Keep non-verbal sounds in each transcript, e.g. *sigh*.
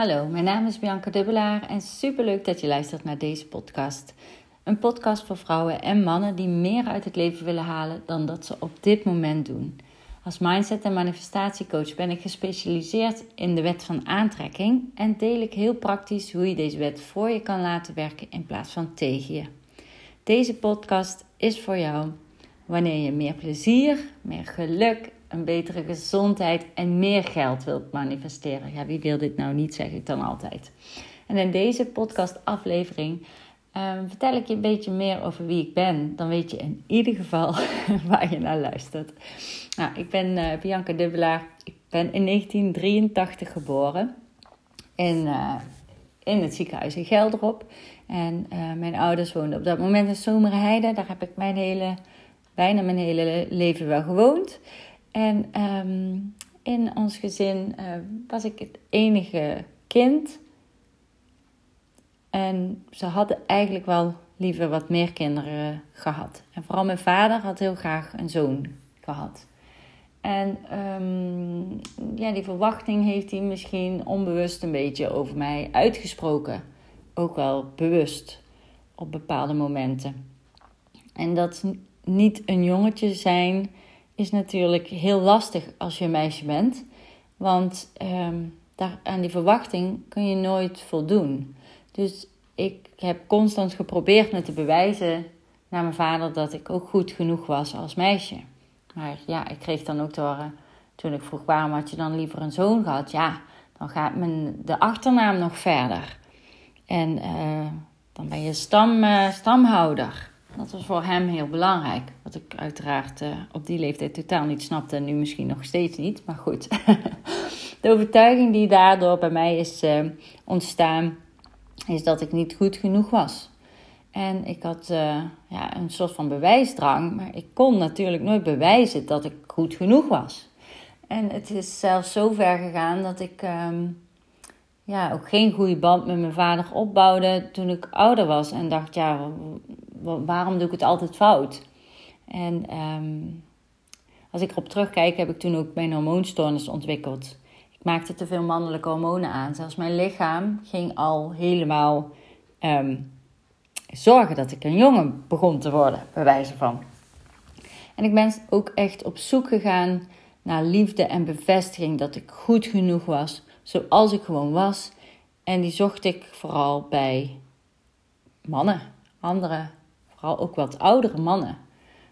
Hallo, mijn naam is Bianca Dubbelaar en superleuk dat je luistert naar deze podcast. Een podcast voor vrouwen en mannen die meer uit het leven willen halen dan dat ze op dit moment doen. Als mindset- en manifestatiecoach ben ik gespecialiseerd in de wet van aantrekking en deel ik heel praktisch hoe je deze wet voor je kan laten werken in plaats van tegen je. Deze podcast is voor jou wanneer je meer plezier, meer geluk een betere gezondheid en meer geld wilt manifesteren. Ja, wie wil dit nou niet, zeg ik dan altijd. En in deze podcast-aflevering ehm, vertel ik je een beetje meer over wie ik ben. Dan weet je in ieder geval *laughs* waar je naar luistert. Nou, ik ben uh, Bianca Dubbelaar. Ik ben in 1983 geboren in, uh, in het ziekenhuis in Gelderop. En uh, mijn ouders woonden op dat moment in Zomerheide. Daar heb ik mijn hele, bijna mijn hele leven wel gewoond. En ehm, in ons gezin uh, was ik het enige kind. En ze hadden eigenlijk wel liever wat meer kinderen gehad. En vooral mijn vader had heel graag een zoon gehad. En um, ja, die verwachting heeft hij misschien onbewust een beetje over mij uitgesproken. Ook wel bewust op bepaalde momenten. En dat niet een jongetje zijn is natuurlijk heel lastig als je een meisje bent. Want um, daar, aan die verwachting kun je nooit voldoen. Dus ik heb constant geprobeerd me te bewijzen naar mijn vader dat ik ook goed genoeg was als meisje. Maar ja, ik kreeg dan ook te horen, toen ik vroeg waarom had je dan liever een zoon gehad? Ja, dan gaat mijn, de achternaam nog verder. En uh, dan ben je stam, uh, stamhouder. Dat was voor hem heel belangrijk. Wat ik uiteraard uh, op die leeftijd totaal niet snapte en nu misschien nog steeds niet. Maar goed, *laughs* de overtuiging die daardoor bij mij is uh, ontstaan, is dat ik niet goed genoeg was. En ik had uh, ja, een soort van bewijsdrang, maar ik kon natuurlijk nooit bewijzen dat ik goed genoeg was. En het is zelfs zo ver gegaan dat ik um, ja, ook geen goede band met mijn vader opbouwde toen ik ouder was. En dacht, ja, waarom doe ik het altijd fout? En um, als ik erop terugkijk, heb ik toen ook mijn hormoonstoornis ontwikkeld. Ik maakte te veel mannelijke hormonen aan. Zelfs mijn lichaam ging al helemaal um, zorgen dat ik een jongen begon te worden, bij wijze van. En ik ben ook echt op zoek gegaan naar liefde en bevestiging dat ik goed genoeg was, zoals ik gewoon was. En die zocht ik vooral bij mannen, andere vooral ook wat oudere mannen.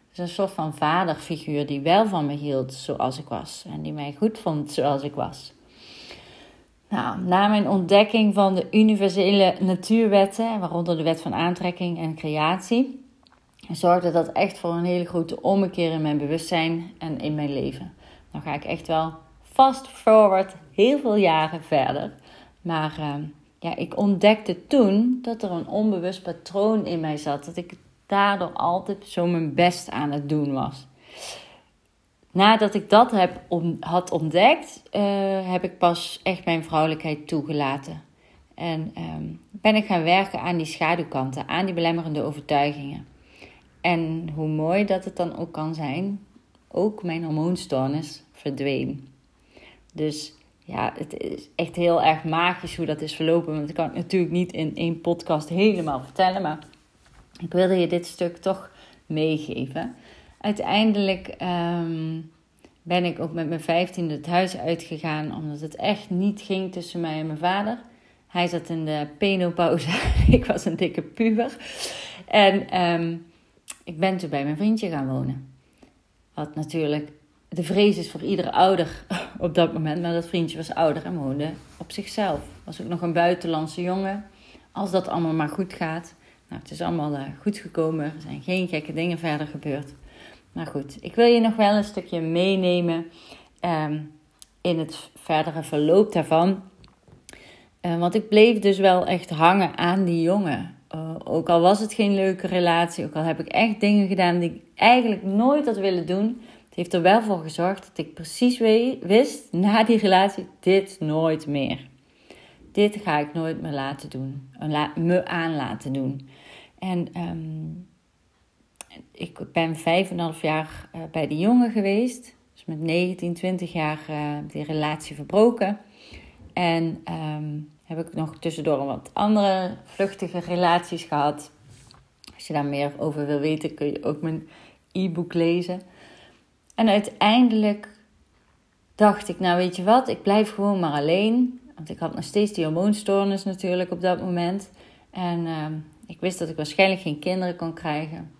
Dus een soort van vaderfiguur die wel van me hield zoals ik was. En die mij goed vond zoals ik was. Nou, na mijn ontdekking van de universele natuurwetten, waaronder de wet van aantrekking en creatie, zorgde dat echt voor een hele grote ommekeer in mijn bewustzijn en in mijn leven. Dan ga ik echt wel fast forward heel veel jaren verder. Maar uh, ja, ik ontdekte toen dat er een onbewust patroon in mij zat. Dat ik daardoor altijd zo mijn best aan het doen was. Nadat ik dat heb had ontdekt, uh, heb ik pas echt mijn vrouwelijkheid toegelaten. En um, ben ik gaan werken aan die schaduwkanten, aan die belemmerende overtuigingen. En hoe mooi dat het dan ook kan zijn, ook mijn hormoonstoornis verdween. Dus ja, het is echt heel erg magisch hoe dat is verlopen. Want ik kan het natuurlijk niet in één podcast helemaal vertellen. Maar ik wilde je dit stuk toch meegeven. Uiteindelijk um, ben ik ook met mijn vijftiende het huis uitgegaan, omdat het echt niet ging tussen mij en mijn vader. Hij zat in de penopauze, *laughs* ik was een dikke puber. En um, ik ben toen bij mijn vriendje gaan wonen. Wat natuurlijk de vrees is voor iedere ouder *laughs* op dat moment. Maar dat vriendje was ouder en woonde op zichzelf. Was ook nog een buitenlandse jongen. Als dat allemaal maar goed gaat. Nou, het is allemaal uh, goed gekomen. Er zijn geen gekke dingen verder gebeurd. Maar goed, ik wil je nog wel een stukje meenemen um, in het verdere verloop daarvan. Uh, want ik bleef dus wel echt hangen aan die jongen. Uh, ook al was het geen leuke relatie, ook al heb ik echt dingen gedaan die ik eigenlijk nooit had willen doen. Heeft er wel voor gezorgd dat ik precies wist na die relatie: dit nooit meer. Dit ga ik nooit meer laten doen. Me aan laten doen. En um, ik ben vijf en een half jaar uh, bij die jongen geweest. Dus met 19, 20 jaar uh, die relatie verbroken. En um, heb ik nog tussendoor wat andere vluchtige relaties gehad. Als je daar meer over wil weten, kun je ook mijn e-book lezen. En uiteindelijk dacht ik, nou weet je wat, ik blijf gewoon maar alleen. Want ik had nog steeds die hormoonstoornis natuurlijk op dat moment. En ehm, ik wist dat ik waarschijnlijk geen kinderen kon krijgen.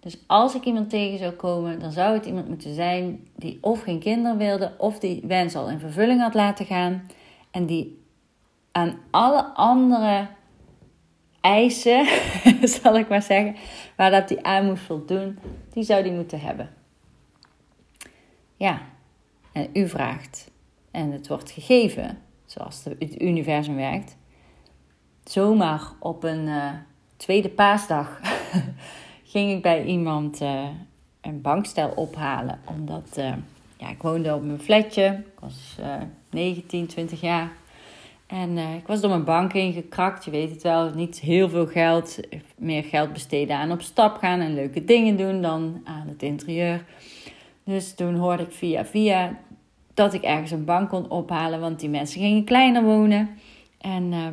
Dus als ik iemand tegen zou komen, dan zou het iemand moeten zijn die of geen kinderen wilde, of die wens al in vervulling had laten gaan. En die aan alle andere eisen, *laughs* zal ik maar zeggen, waar dat die aan moest voldoen, die zou die moeten hebben. Ja, en u vraagt en het wordt gegeven, zoals het universum werkt, zomaar op een uh, tweede paasdag *laughs* ging ik bij iemand uh, een bankstel ophalen. Omdat uh, ja, ik woonde op mijn flatje, ik was 19, 20 jaar. En ik was door mijn bank heen gekrakt, je weet het wel, niet heel veel geld, meer geld besteden aan op stap gaan en leuke dingen doen dan aan het interieur. Dus toen hoorde ik via via dat ik ergens een bank kon ophalen, want die mensen gingen kleiner wonen. En uh,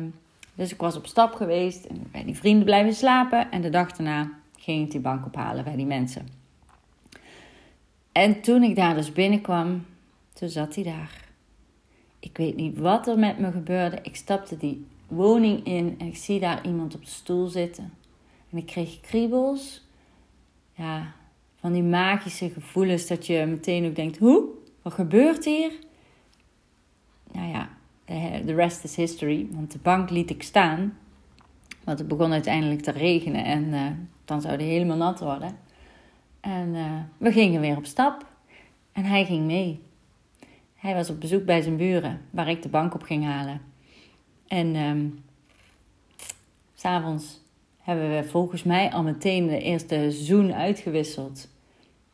dus ik was op stap geweest en bij die vrienden blijven slapen. En de dag daarna ging ik die bank ophalen bij die mensen. En toen ik daar dus binnenkwam, toen zat hij daar. Ik weet niet wat er met me gebeurde. Ik stapte die woning in en ik zie daar iemand op de stoel zitten. En ik kreeg kriebels. Ja, van die magische gevoelens dat je meteen ook denkt: hoe? Wat gebeurt hier? Nou ja, de rest is history. Want de bank liet ik staan. Want het begon uiteindelijk te regenen en uh, dan zou die helemaal nat worden. En uh, we gingen weer op stap. En hij ging mee. Hij was op bezoek bij zijn buren, waar ik de bank op ging halen. En um, s'avonds hebben we volgens mij al meteen de eerste zoen uitgewisseld.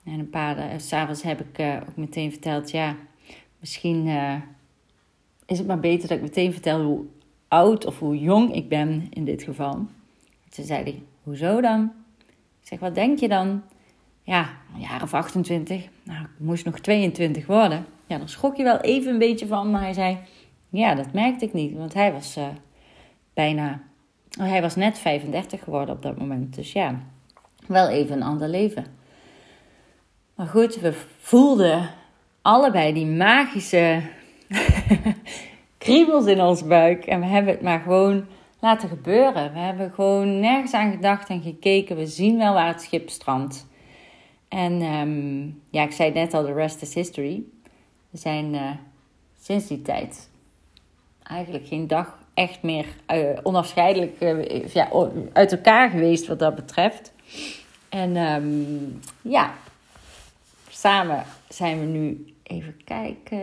En een paar dagen, s'avonds heb ik uh, ook meteen verteld, ja, misschien uh, is het maar beter dat ik meteen vertel hoe oud of hoe jong ik ben in dit geval. Toen zei hij, hoezo dan? Ik zeg, wat denk je dan? Ja, een jaar of 28. Nou, ik moest nog 22 worden. Ja, daar schrok je wel even een beetje van. Maar hij zei, ja, dat merkte ik niet. Want hij was uh, bijna, hij was net 35 geworden op dat moment. Dus ja, wel even een ander leven. Maar goed, we voelden allebei die magische *laughs* kriebels in ons buik. En we hebben het maar gewoon laten gebeuren. We hebben gewoon nergens aan gedacht en gekeken. We zien wel waar het schip strandt. En um, ja, ik zei net al, de rest is history. We zijn uh, sinds die tijd eigenlijk geen dag echt meer uh, onafscheidelijk uh, ja, uit elkaar geweest wat dat betreft. En um, ja, samen zijn we nu, even kijken,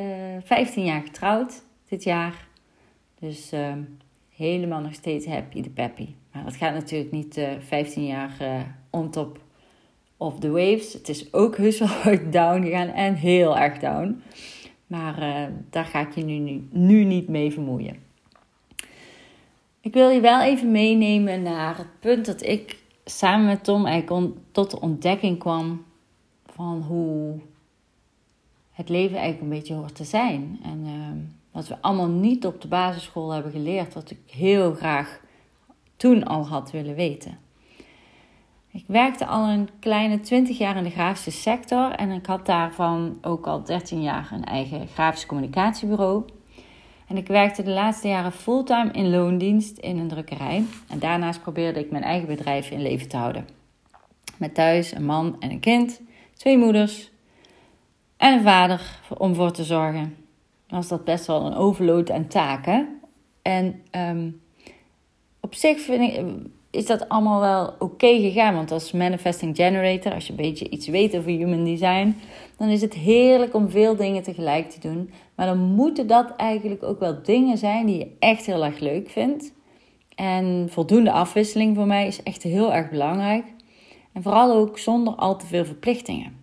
15 jaar getrouwd dit jaar. Dus uh, helemaal nog steeds happy de peppy. Maar het gaat natuurlijk niet uh, 15 jaar uh, on top of the waves. Het is ook heus wel *laughs* down gegaan en heel erg down. Maar uh, daar ga ik je nu, nu, nu niet mee vermoeien. Ik wil je wel even meenemen naar het punt dat ik samen met Tom eigenlijk tot de ontdekking kwam van hoe het leven eigenlijk een beetje hoort te zijn. En uh, wat we allemaal niet op de basisschool hebben geleerd, wat ik heel graag toen al had willen weten. Ik werkte al een kleine 20 jaar in de grafische sector en ik had daarvan ook al 13 jaar een eigen grafisch communicatiebureau. En ik werkte de laatste jaren fulltime in loondienst in een drukkerij. En daarnaast probeerde ik mijn eigen bedrijf in leven te houden. Met thuis een man en een kind, twee moeders en een vader om voor te zorgen. Was dat best wel een overload aan taken. En um, op zich vind ik, is dat allemaal wel oké gegaan. Want als manifesting generator, als je een beetje iets weet over human design, dan is het heerlijk om veel dingen tegelijk te doen. Maar dan moeten dat eigenlijk ook wel dingen zijn die je echt heel erg leuk vindt. En voldoende afwisseling voor mij is echt heel erg belangrijk. En vooral ook zonder al te veel verplichtingen.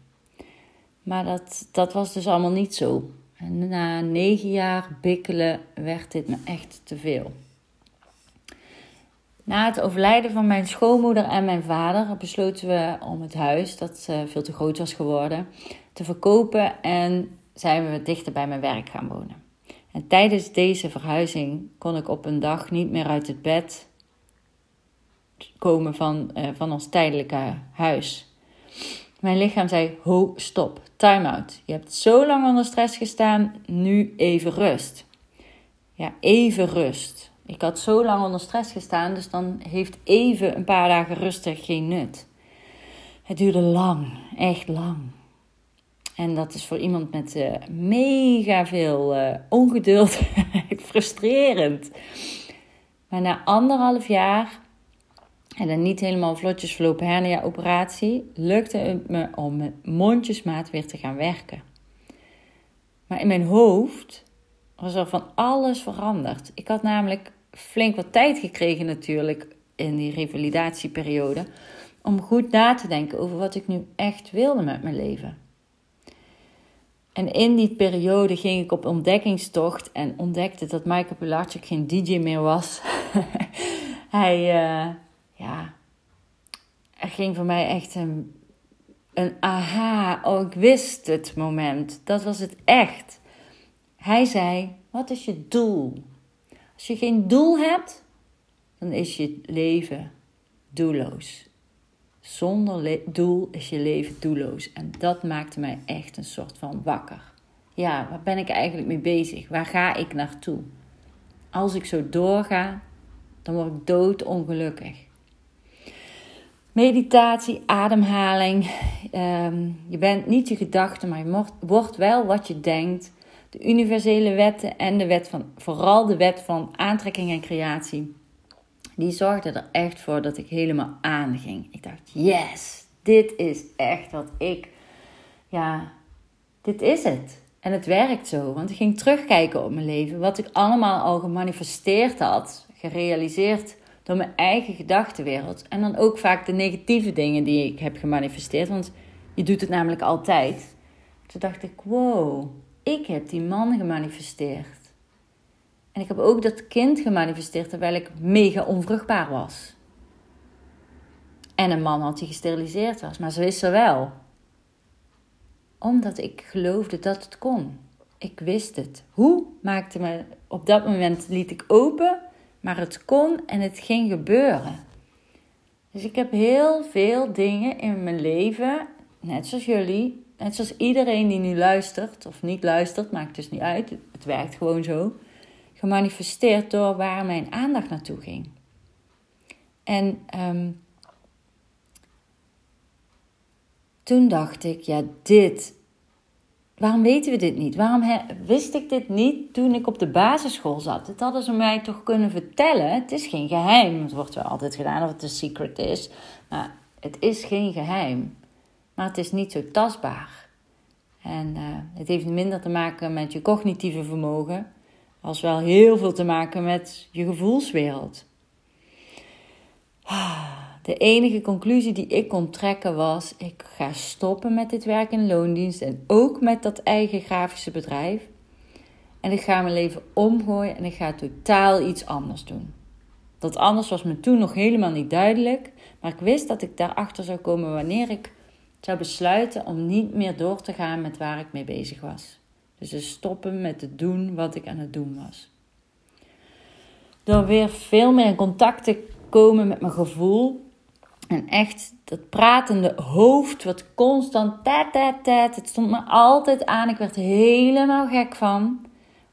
Maar dat, dat was dus allemaal niet zo. En na negen jaar bikkelen werd dit me echt te veel. Na het overlijden van mijn schoonmoeder en mijn vader besloten we om het huis, dat uh, veel te groot was geworden, te verkopen en zijn we dichter bij mijn werk gaan wonen. En tijdens deze verhuizing kon ik op een dag niet meer uit het bed komen van, uh, van ons tijdelijke huis. Mijn lichaam zei: Ho, stop, time out. Je hebt zo lang onder stress gestaan, nu even rust. Ja, even rust. Ik had zo lang onder stress gestaan, dus dan heeft even een paar dagen rustig geen nut. Het duurde lang, echt lang. En dat is voor iemand met uh, mega veel uh, ongeduld *laughs* frustrerend. Maar na anderhalf jaar en een niet helemaal vlotjes verlopen hernia-operatie lukte het me om met mondjesmaat weer te gaan werken. Maar in mijn hoofd was er van alles veranderd. Ik had namelijk flink wat tijd gekregen natuurlijk in die revalidatieperiode om goed na te denken over wat ik nu echt wilde met mijn leven. En in die periode ging ik op ontdekkingstocht en ontdekte dat Michael Pilarczyk geen DJ meer was. *laughs* Hij, uh, ja, er ging voor mij echt een, een aha, oh ik wist het moment. Dat was het echt. Hij zei, wat is je doel? Als je geen doel hebt, dan is je leven doelloos. Zonder doel is je leven doelloos. En dat maakte mij echt een soort van wakker. Ja, waar ben ik eigenlijk mee bezig? Waar ga ik naartoe? Als ik zo doorga, dan word ik doodongelukkig. Meditatie, ademhaling. Ehm, je bent niet je gedachten, maar je wordt wel wat je denkt. De universele wetten en de wet van, vooral de wet van aantrekking en creatie die zorgde er echt voor dat ik helemaal aanging. Ik dacht, yes, dit is echt wat ik, ja, dit is het. En het werkt zo, want ik ging terugkijken op mijn leven, wat ik allemaal al gemanifesteerd had, gerealiseerd door mijn eigen gedachtenwereld. En dan ook vaak de negatieve dingen die ik heb gemanifesteerd, want je doet het namelijk altijd. Toen dacht ik, wow, ik heb die man gemanifesteerd. En ik heb ook dat kind gemanifesteerd terwijl ik mega onvruchtbaar was. En een man had die gesteriliseerd was, maar zo is ze wel. Omdat ik geloofde dat het kon. Ik wist het. Hoe maakte me op dat moment liet ik open, maar het kon en het ging gebeuren. Dus ik heb heel veel dingen in mijn leven, net zoals jullie, net zoals iedereen die nu luistert of niet luistert, maakt dus niet uit. Het werkt gewoon zo gemanifesteerd door waar mijn aandacht naartoe ging. En um, toen dacht ik, ja, dit. Waarom weten we dit niet? Waarom wist ik dit niet toen ik op de basisschool zat? Dat hadden ze mij toch kunnen vertellen. Het is geen geheim. Het wordt wel altijd gedaan of het een secret is. Maar het is geen geheim. Maar het is niet zo tastbaar. En uh, het heeft minder te maken met je cognitieve vermogen als wel heel veel te maken met je gevoelswereld. De enige conclusie die ik kon trekken was: ik ga stoppen met dit werk in loondienst en ook met dat eigen grafische bedrijf. En ik ga mijn leven omgooien en ik ga totaal iets anders doen. Dat anders was me toen nog helemaal niet duidelijk, maar ik wist dat ik daarachter zou komen wanneer ik zou besluiten om niet meer door te gaan met waar ik mee bezig was. Dus te stoppen met te doen wat ik aan het doen was. Door weer veel meer in contact te komen met mijn gevoel. En echt dat pratende hoofd, wat constant tet, tet, tet. Het stond me altijd aan. Ik werd helemaal gek van.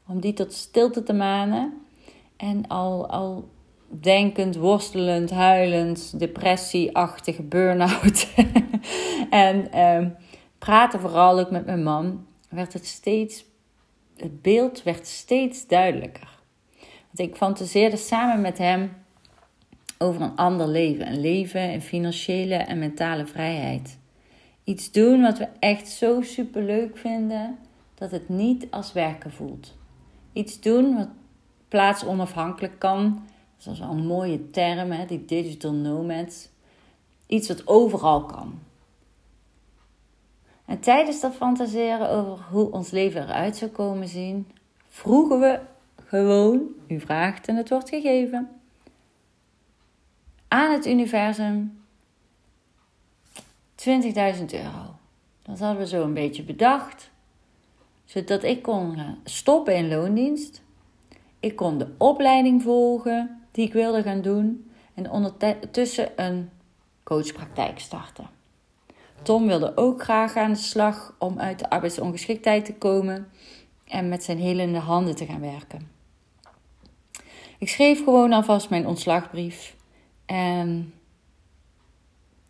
Om die tot stilte te manen. En al, al denkend, worstelend, huilend, depressieachtige burn-out. *laughs* en eh, praten vooral ook met mijn man werd het steeds, het beeld werd steeds duidelijker. Want ik fantaseerde samen met hem over een ander leven. Een leven in financiële en mentale vrijheid. Iets doen wat we echt zo superleuk vinden dat het niet als werken voelt. Iets doen wat plaatsonafhankelijk kan. Dat is wel een mooie term, hè, die digital nomads. Iets wat overal kan. En tijdens dat fantaseren over hoe ons leven eruit zou komen zien, vroegen we gewoon, u vraagt en het wordt gegeven, aan het universum 20.000 euro. Dat hadden we zo een beetje bedacht. Zodat ik kon stoppen in loondienst. Ik kon de opleiding volgen die ik wilde gaan doen. En ondertussen een coachpraktijk starten. Tom wilde ook graag aan de slag om uit de arbeidsongeschiktheid te komen en met zijn helende handen te gaan werken. Ik schreef gewoon alvast mijn ontslagbrief en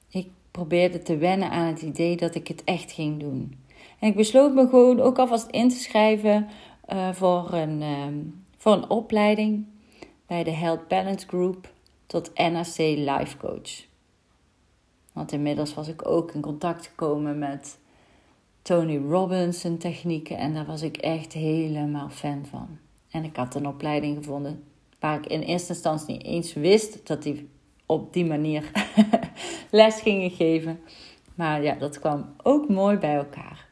ik probeerde te wennen aan het idee dat ik het echt ging doen. En ik besloot me gewoon ook alvast in te schrijven uh, voor, een, uh, voor een opleiding bij de Health Balance Group tot NAC Life Coach. Want inmiddels was ik ook in contact gekomen met Tony Robbins en technieken en daar was ik echt helemaal fan van. En ik had een opleiding gevonden waar ik in eerste instantie niet eens wist dat die op die manier *laughs* les gingen geven. Maar ja, dat kwam ook mooi bij elkaar.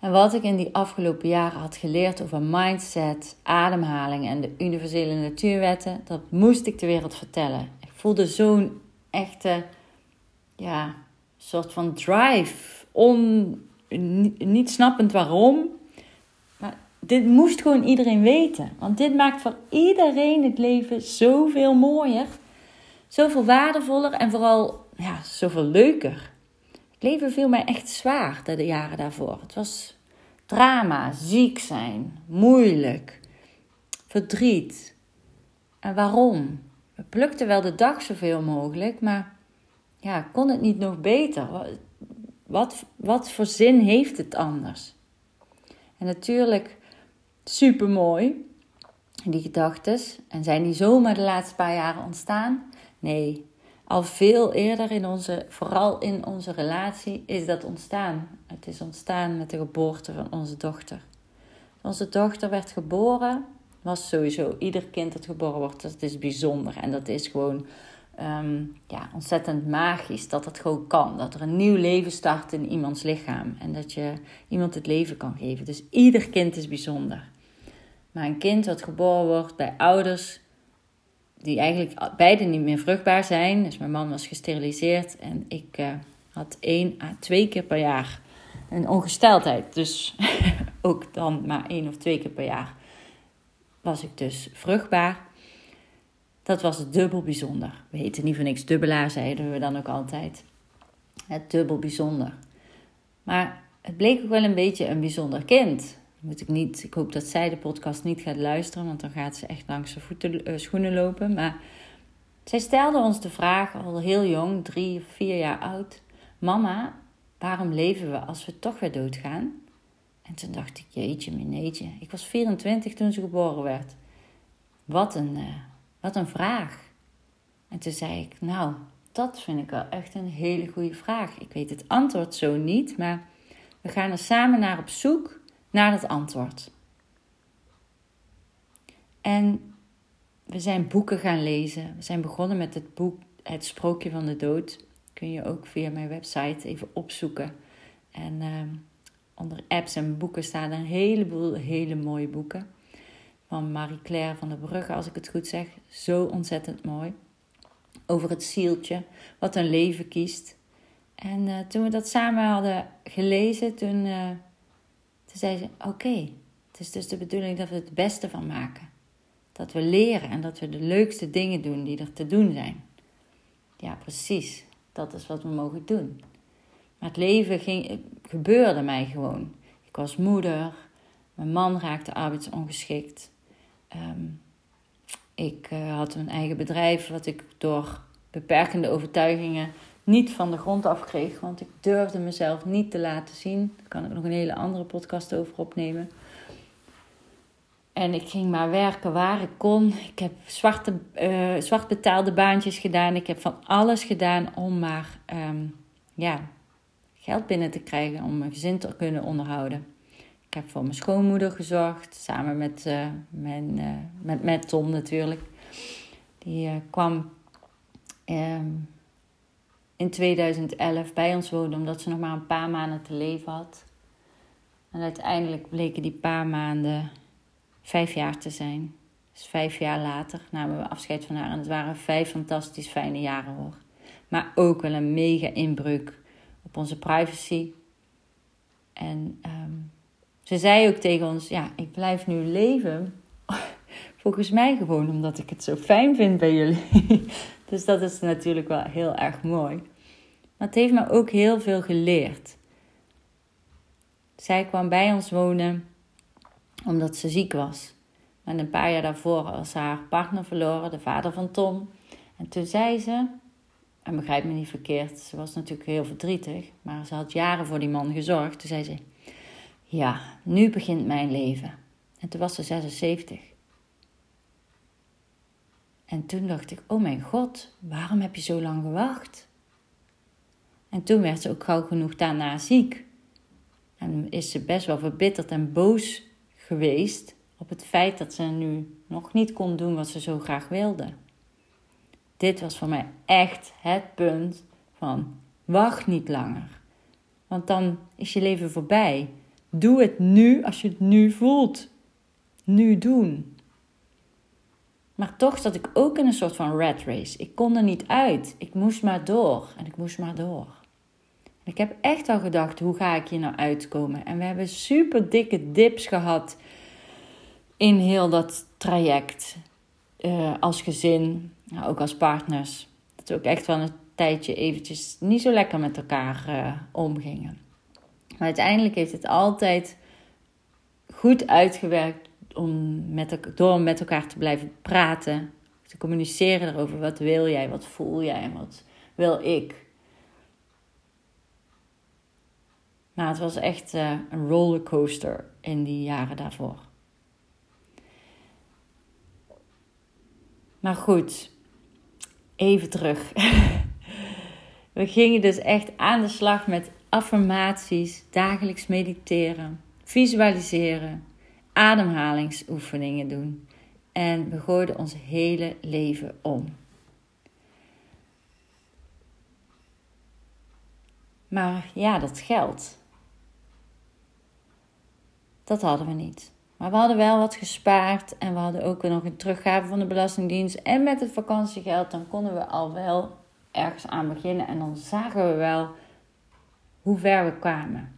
En wat ik in die afgelopen jaren had geleerd over mindset, ademhaling en de universele natuurwetten, dat moest ik de wereld vertellen. Ik voelde zo'n echte, ja, soort van drive. On, niet snappend waarom. Dit moest gewoon iedereen weten. Want dit maakt voor iedereen het leven zoveel mooier. Zoveel waardevoller en vooral ja, zoveel leuker. Het leven viel mij echt zwaar de jaren daarvoor. Het was drama, ziek zijn, moeilijk, verdriet. En waarom? We plukten wel de dag zoveel mogelijk, maar ja, kon het niet nog beter? Wat, wat voor zin heeft het anders? En natuurlijk super mooi, die gedachten. En zijn die zomaar de laatste paar jaren ontstaan? Nee, al veel eerder in onze, vooral in onze relatie, is dat ontstaan. Het is ontstaan met de geboorte van onze dochter. Onze dochter werd geboren was sowieso ieder kind dat geboren wordt, dat is bijzonder. En dat is gewoon ehm, ja, ontzettend magisch dat het gewoon kan. Dat er een nieuw leven start in iemands lichaam. En dat je iemand het leven kan geven. Dus ieder kind is bijzonder. Maar een kind wat geboren wordt bij ouders die eigenlijk beide niet meer vruchtbaar zijn. Dus mijn man was gesteriliseerd en ik uh, had één à twee keer per jaar een ongesteldheid. Dus *laughs* ook dan maar één of twee keer per jaar was ik dus vruchtbaar. Dat was dubbel bijzonder. We heten niet voor niks dubbelaar, zeiden we dan ook altijd. Het dubbel bijzonder. Maar het bleek ook wel een beetje een bijzonder kind. Moet ik, niet, ik hoop dat zij de podcast niet gaat luisteren, want dan gaat ze echt langs de voeten, uh, schoenen lopen. Maar zij stelde ons de vraag, al heel jong, drie of vier jaar oud: Mama, waarom leven we als we toch weer doodgaan? En toen dacht ik, jeetje, mineetje. Ik was 24 toen ze geboren werd. Wat een, uh, wat een vraag. En toen zei ik, nou, dat vind ik wel echt een hele goede vraag. Ik weet het antwoord zo niet, maar we gaan er samen naar op zoek naar het antwoord. En we zijn boeken gaan lezen. We zijn begonnen met het boek Het Sprookje van de Dood. Kun je ook via mijn website even opzoeken. En uh, onder apps en boeken staan een heleboel hele mooie boeken. Van Marie-Claire van der Brugge, als ik het goed zeg. Zo ontzettend mooi. Over het zieltje, wat een leven kiest. En uh, toen we dat samen hadden gelezen, toen, uh, toen zei ze: Oké, het is dus de bedoeling dat we het beste van maken. Dat we leren en dat we de leukste dingen doen die er te doen zijn. Ja, precies. Dat is wat we mogen doen. Maar het leven ging, gebeurde mij gewoon. Ik was moeder, mijn man raakte arbeidsongeschikt. Um, ik uh, had een eigen bedrijf wat ik door beperkende overtuigingen niet van de grond af kreeg. Want ik durfde mezelf niet te laten zien. Daar kan ik nog een hele andere podcast over opnemen. En ik ging maar werken waar ik kon. Ik heb zwarte, uh, zwart betaalde baantjes gedaan. Ik heb van alles gedaan om maar um, ja, geld binnen te krijgen om mijn gezin te kunnen onderhouden. Ik heb voor mijn schoonmoeder gezorgd, samen met, uh, mijn, uh, met, met Tom natuurlijk. Die kwam ehm, in 2011 bij ons wonen omdat ze nog maar een paar maanden te leven had. En uiteindelijk bleken die paar maanden vijf jaar te zijn. Dus vijf jaar later namen we afscheid van haar. En het waren vijf fantastisch fijne jaren hoor. Maar ook wel een mega inbreuk op onze privacy. En ehm, ze zei ook tegen ons: Ja, ik blijf nu leven. Volgens mij gewoon omdat ik het zo fijn vind bij jullie. *laughs* dus dat is natuurlijk wel heel erg mooi. Maar het heeft me ook heel veel geleerd. Zij kwam bij ons wonen omdat ze ziek was. En een paar jaar daarvoor was haar partner verloren, de vader van Tom. En toen zei ze, en begrijp me niet verkeerd, ze was natuurlijk heel verdrietig, maar ze had jaren voor die man gezorgd. Toen zei ze, ja, nu begint mijn leven. En toen was ze 76. En toen dacht ik, oh mijn god, waarom heb je zo lang gewacht? En toen werd ze ook gauw genoeg daarna ziek. En is ze best wel verbitterd en boos geweest op het feit dat ze nu nog niet kon doen wat ze zo graag wilde. Dit was voor mij echt het punt van wacht niet langer. Want dan is je leven voorbij. Doe het nu als je het nu voelt. Nu doen. Maar toch zat ik ook in een soort van rat race. Ik kon er niet uit. Ik moest maar door. En ik moest maar door. Ik heb echt al gedacht, hoe ga ik hier nou uitkomen? En we hebben super dikke dips gehad in heel dat traject. Uh, als gezin, ook als partners. Dat we ook echt wel een tijdje eventjes niet zo lekker met elkaar uh, omgingen. Maar uiteindelijk heeft het altijd goed uitgewerkt om met, door met elkaar te blijven praten. Te communiceren erover. Wat wil jij? Wat voel jij? En wat wil ik? Maar het was echt uh, een rollercoaster in die jaren daarvoor. Maar goed, even terug. *laughs* We gingen dus echt aan de slag met affirmaties, dagelijks mediteren, visualiseren, ademhalingsoefeningen doen. En we gooiden ons hele leven om. Maar ja, dat geld. Dat hadden we niet. Maar we hadden wel wat gespaard en we hadden ook nog een teruggave van de Belastingdienst. En met het vakantiegeld, dan konden we al wel ergens aan beginnen. En dan zagen we wel hoe ver we kwamen.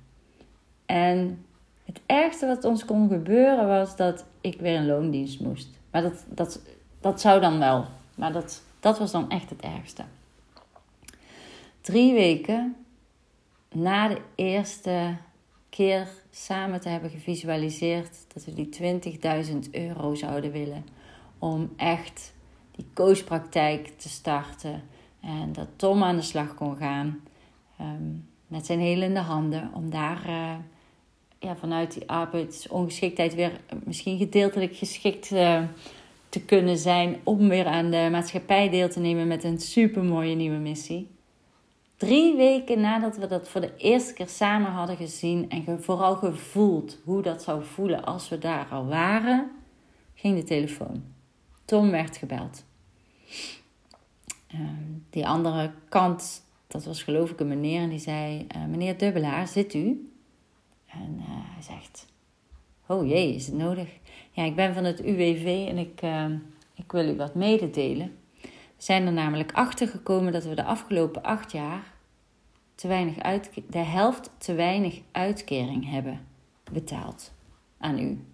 En het ergste wat ons kon gebeuren was dat ik weer een loondienst moest. Maar dat, dat, dat zou dan wel. Maar dat, dat was dan echt het ergste. Drie weken na de eerste keer samen te hebben gevisualiseerd dat we die 20.000 euro zouden willen om echt die coachpraktijk te starten en dat Tom aan de slag kon gaan ehm, met zijn helende handen om daar uh, ja, vanuit die arbeidsongeschiktheid weer misschien gedeeltelijk geschikt uh, te kunnen zijn om weer aan de maatschappij deel te nemen met een supermooie nieuwe missie. Drie weken nadat we dat voor de eerste keer samen hadden gezien en vooral gevoeld hoe dat zou voelen als we daar al waren, ging de telefoon. Tom werd gebeld. Ehm, die andere kant, dat was geloof ik een meneer, en die zei: uh, Meneer Dubbelaar, zit u? En uh, hij zegt: Oh jee, is het nodig? Ja, ik ben van het UWV en ik, uh, ik wil u wat mededelen. We zijn er namelijk achter gekomen dat we de afgelopen acht jaar te weinig uit, de helft te weinig uitkering hebben betaald aan u.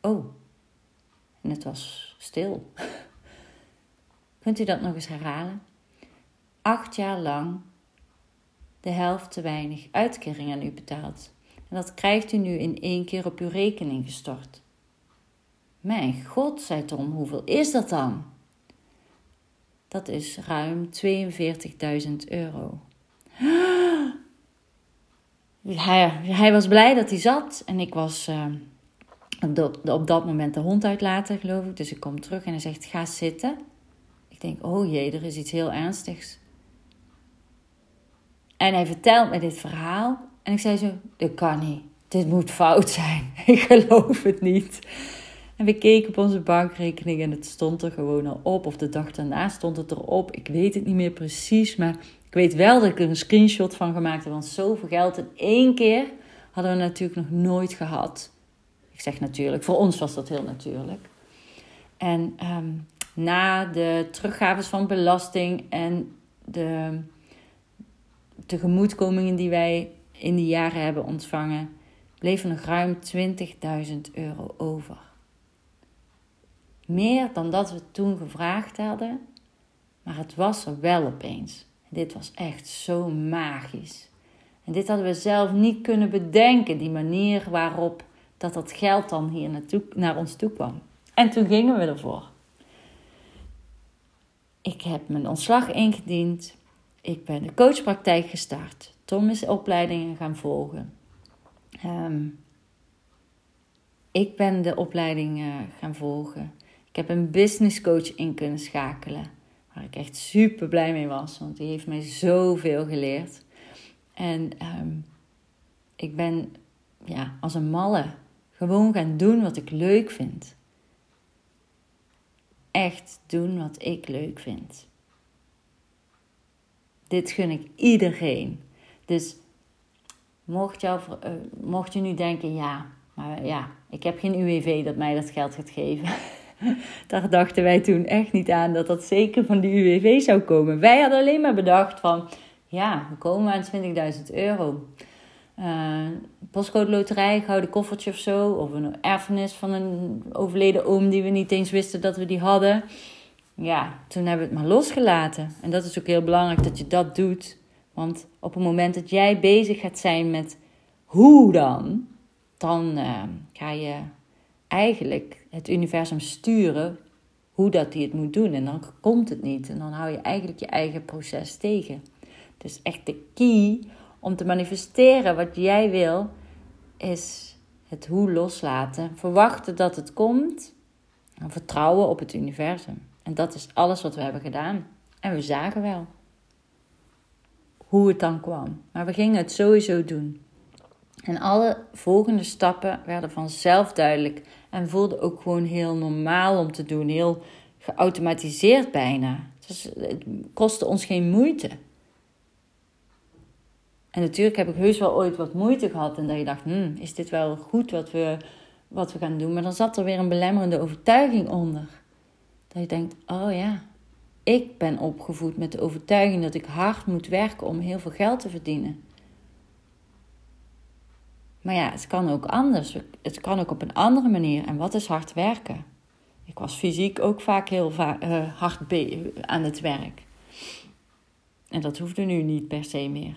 Oh, en het was stil. *laughs* Kunt u dat nog eens herhalen? Acht jaar lang de helft te weinig uitkering aan u betaald. En dat krijgt u nu in één keer op uw rekening gestort. Mijn god, zei Tom, hoeveel is dat dan? Dat is ruim 42.000 euro. *gasps* Hij, hij, was blij dat hij zat en ik was uh, op, op, dat moment de hond uitlaten, geloof ik. Dus ik kom terug en hij zegt: Ga zitten. Ik denk: Oh jee, er is iets heel ernstigs. En hij vertelt me dit verhaal. En ik zei zo: Dit kan niet. Dit moet fout zijn. *laughs* ik geloof het niet. En we keken op onze bankrekening en het stond er gewoon al op. Of de dag daarna stond het erop. Ik weet het niet meer precies. Maar ik weet wel dat ik er een screenshot van gemaakt heb. Want zoveel geld in één keer hadden we natuurlijk nog nooit gehad. Ik zeg natuurlijk, voor ons was dat heel natuurlijk. En ehm, na de teruggaves van belasting en de tegemoetkomingen die wij in die jaren hebben ontvangen, bleef er nog ruim 20.000 euro over. Meer dan dat we toen gevraagd hadden, maar het was er wel opeens. Dit was echt zo magisch. En dit hadden we zelf niet kunnen bedenken, die manier waarop dat dat geld dan hier naartoe, naar ons toe kwam. En toen gingen we ervoor. Ik heb mijn ontslag ingediend. Ik ben de coachpraktijk gestart. Tom is opleidingen gaan volgen. Ehm, ik ben de opleiding gaan volgen. Ik heb een business coach in kunnen schakelen. Waar ik echt super blij mee was. Want die heeft mij zoveel geleerd. En ehm, ik ben ja, als een malle gewoon gaan doen wat ik leuk vind. Echt doen wat ik leuk vind. Dit gun ik iedereen. Dus mocht, uh, mocht je nu denken, ja, maar ja, ik heb geen UWV dat mij dat geld gaat geven. *laughs* Daar dachten wij toen echt niet aan dat dat zeker van die UWV zou komen. Wij hadden alleen maar bedacht van, ja, we komen aan 20.000 euro. Uh, postcode loterij, gouden koffertje of zo. Of een erfenis van een overleden oom die we niet eens wisten dat we die hadden. Ja, toen hebben we het maar losgelaten. En dat is ook heel belangrijk dat je dat doet. Want op het moment dat jij bezig gaat zijn met hoe dan, dan uh, ga je eigenlijk het universum sturen hoe dat hij het moet doen. En dan komt het niet. En dan hou je eigenlijk je eigen proces tegen. Dus echt de key om te manifesteren wat jij wil, is het hoe loslaten. Verwachten dat het komt. En vertrouwen op het universum. En dat is alles wat we hebben gedaan. En we zagen wel hoe het dan kwam. Maar we gingen het sowieso doen. En alle volgende stappen werden vanzelf duidelijk en voelden ook gewoon heel normaal om te doen, heel geautomatiseerd bijna. Dus het kostte ons geen moeite. En natuurlijk heb ik heus wel ooit wat moeite gehad en dat je dacht, hmm, is dit wel goed wat we, wat we gaan doen? Maar dan zat er weer een belemmerende overtuiging onder. Dat je denkt, oh ja, ik ben opgevoed met de overtuiging dat ik hard moet werken om heel veel geld te verdienen. Maar ja, het kan ook anders. Het kan ook op een andere manier. En wat is hard werken? Ik was fysiek ook vaak heel va uh, hard aan het werk. En dat hoefde nu niet per se meer.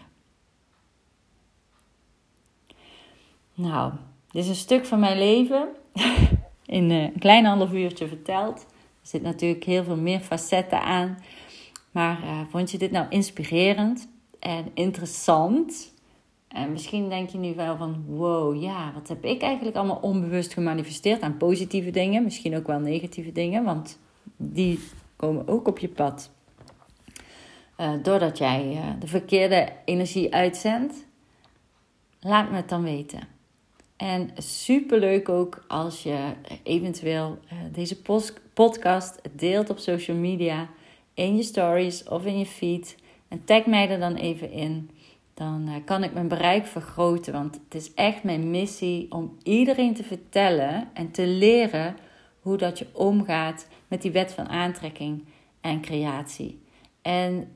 Nou, dit is een stuk van mijn leven. *laughs* In eh, een klein half uurtje verteld. Zit natuurlijk heel veel meer facetten aan. Maar uh, vond je dit nou inspirerend en interessant? En misschien denk je nu wel van, wow, ja, wat heb ik eigenlijk allemaal onbewust gemanifesteerd aan positieve dingen, misschien ook wel negatieve dingen, want die komen ook op je pad. Uh, doordat jij uh, de verkeerde energie uitzendt, laat me het dan weten. En superleuk ook als je eventueel deze podcast deelt op social media, in je stories of in je feed. En tag mij er dan even in dan eh, kan ik mijn bereik vergroten. Want het is echt mijn missie om iedereen te vertellen en te leren hoe dat je omgaat met die wet van aantrekking en creatie. En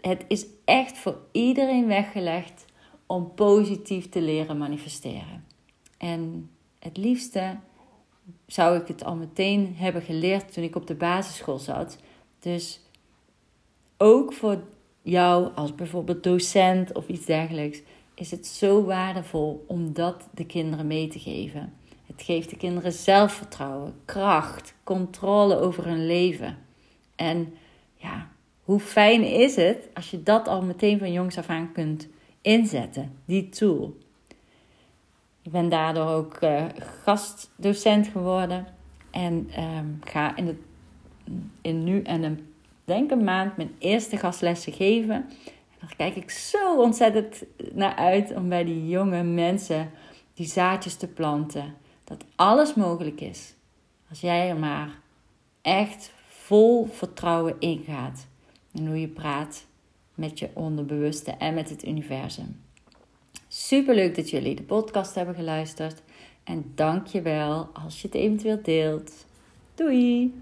het is echt voor iedereen weggelegd om positief te leren manifesteren. En het liefste zou ik het al meteen hebben geleerd toen ik op de basisschool zat. Dus ook voor jou als bijvoorbeeld docent of iets dergelijks, is het zo waardevol om dat de kinderen mee te geven. Het geeft de kinderen zelfvertrouwen, kracht, controle over hun leven. En ja, hoe fijn is het als je dat al meteen van jongs af aan kunt inzetten, die tool. Ik ben daardoor ook uh, gastdocent geworden en um, ga in, het, in nu en een denk een maand mijn eerste gastlessen geven. En daar kijk ik zo ontzettend naar uit om bij die jonge mensen die zaadjes te planten. Dat alles mogelijk is. Als jij er maar echt vol vertrouwen ingaat. En hoe je praat met je onderbewuste en met het universum. Super leuk dat jullie de podcast hebben geluisterd. En dank je wel als je het eventueel deelt. Doei!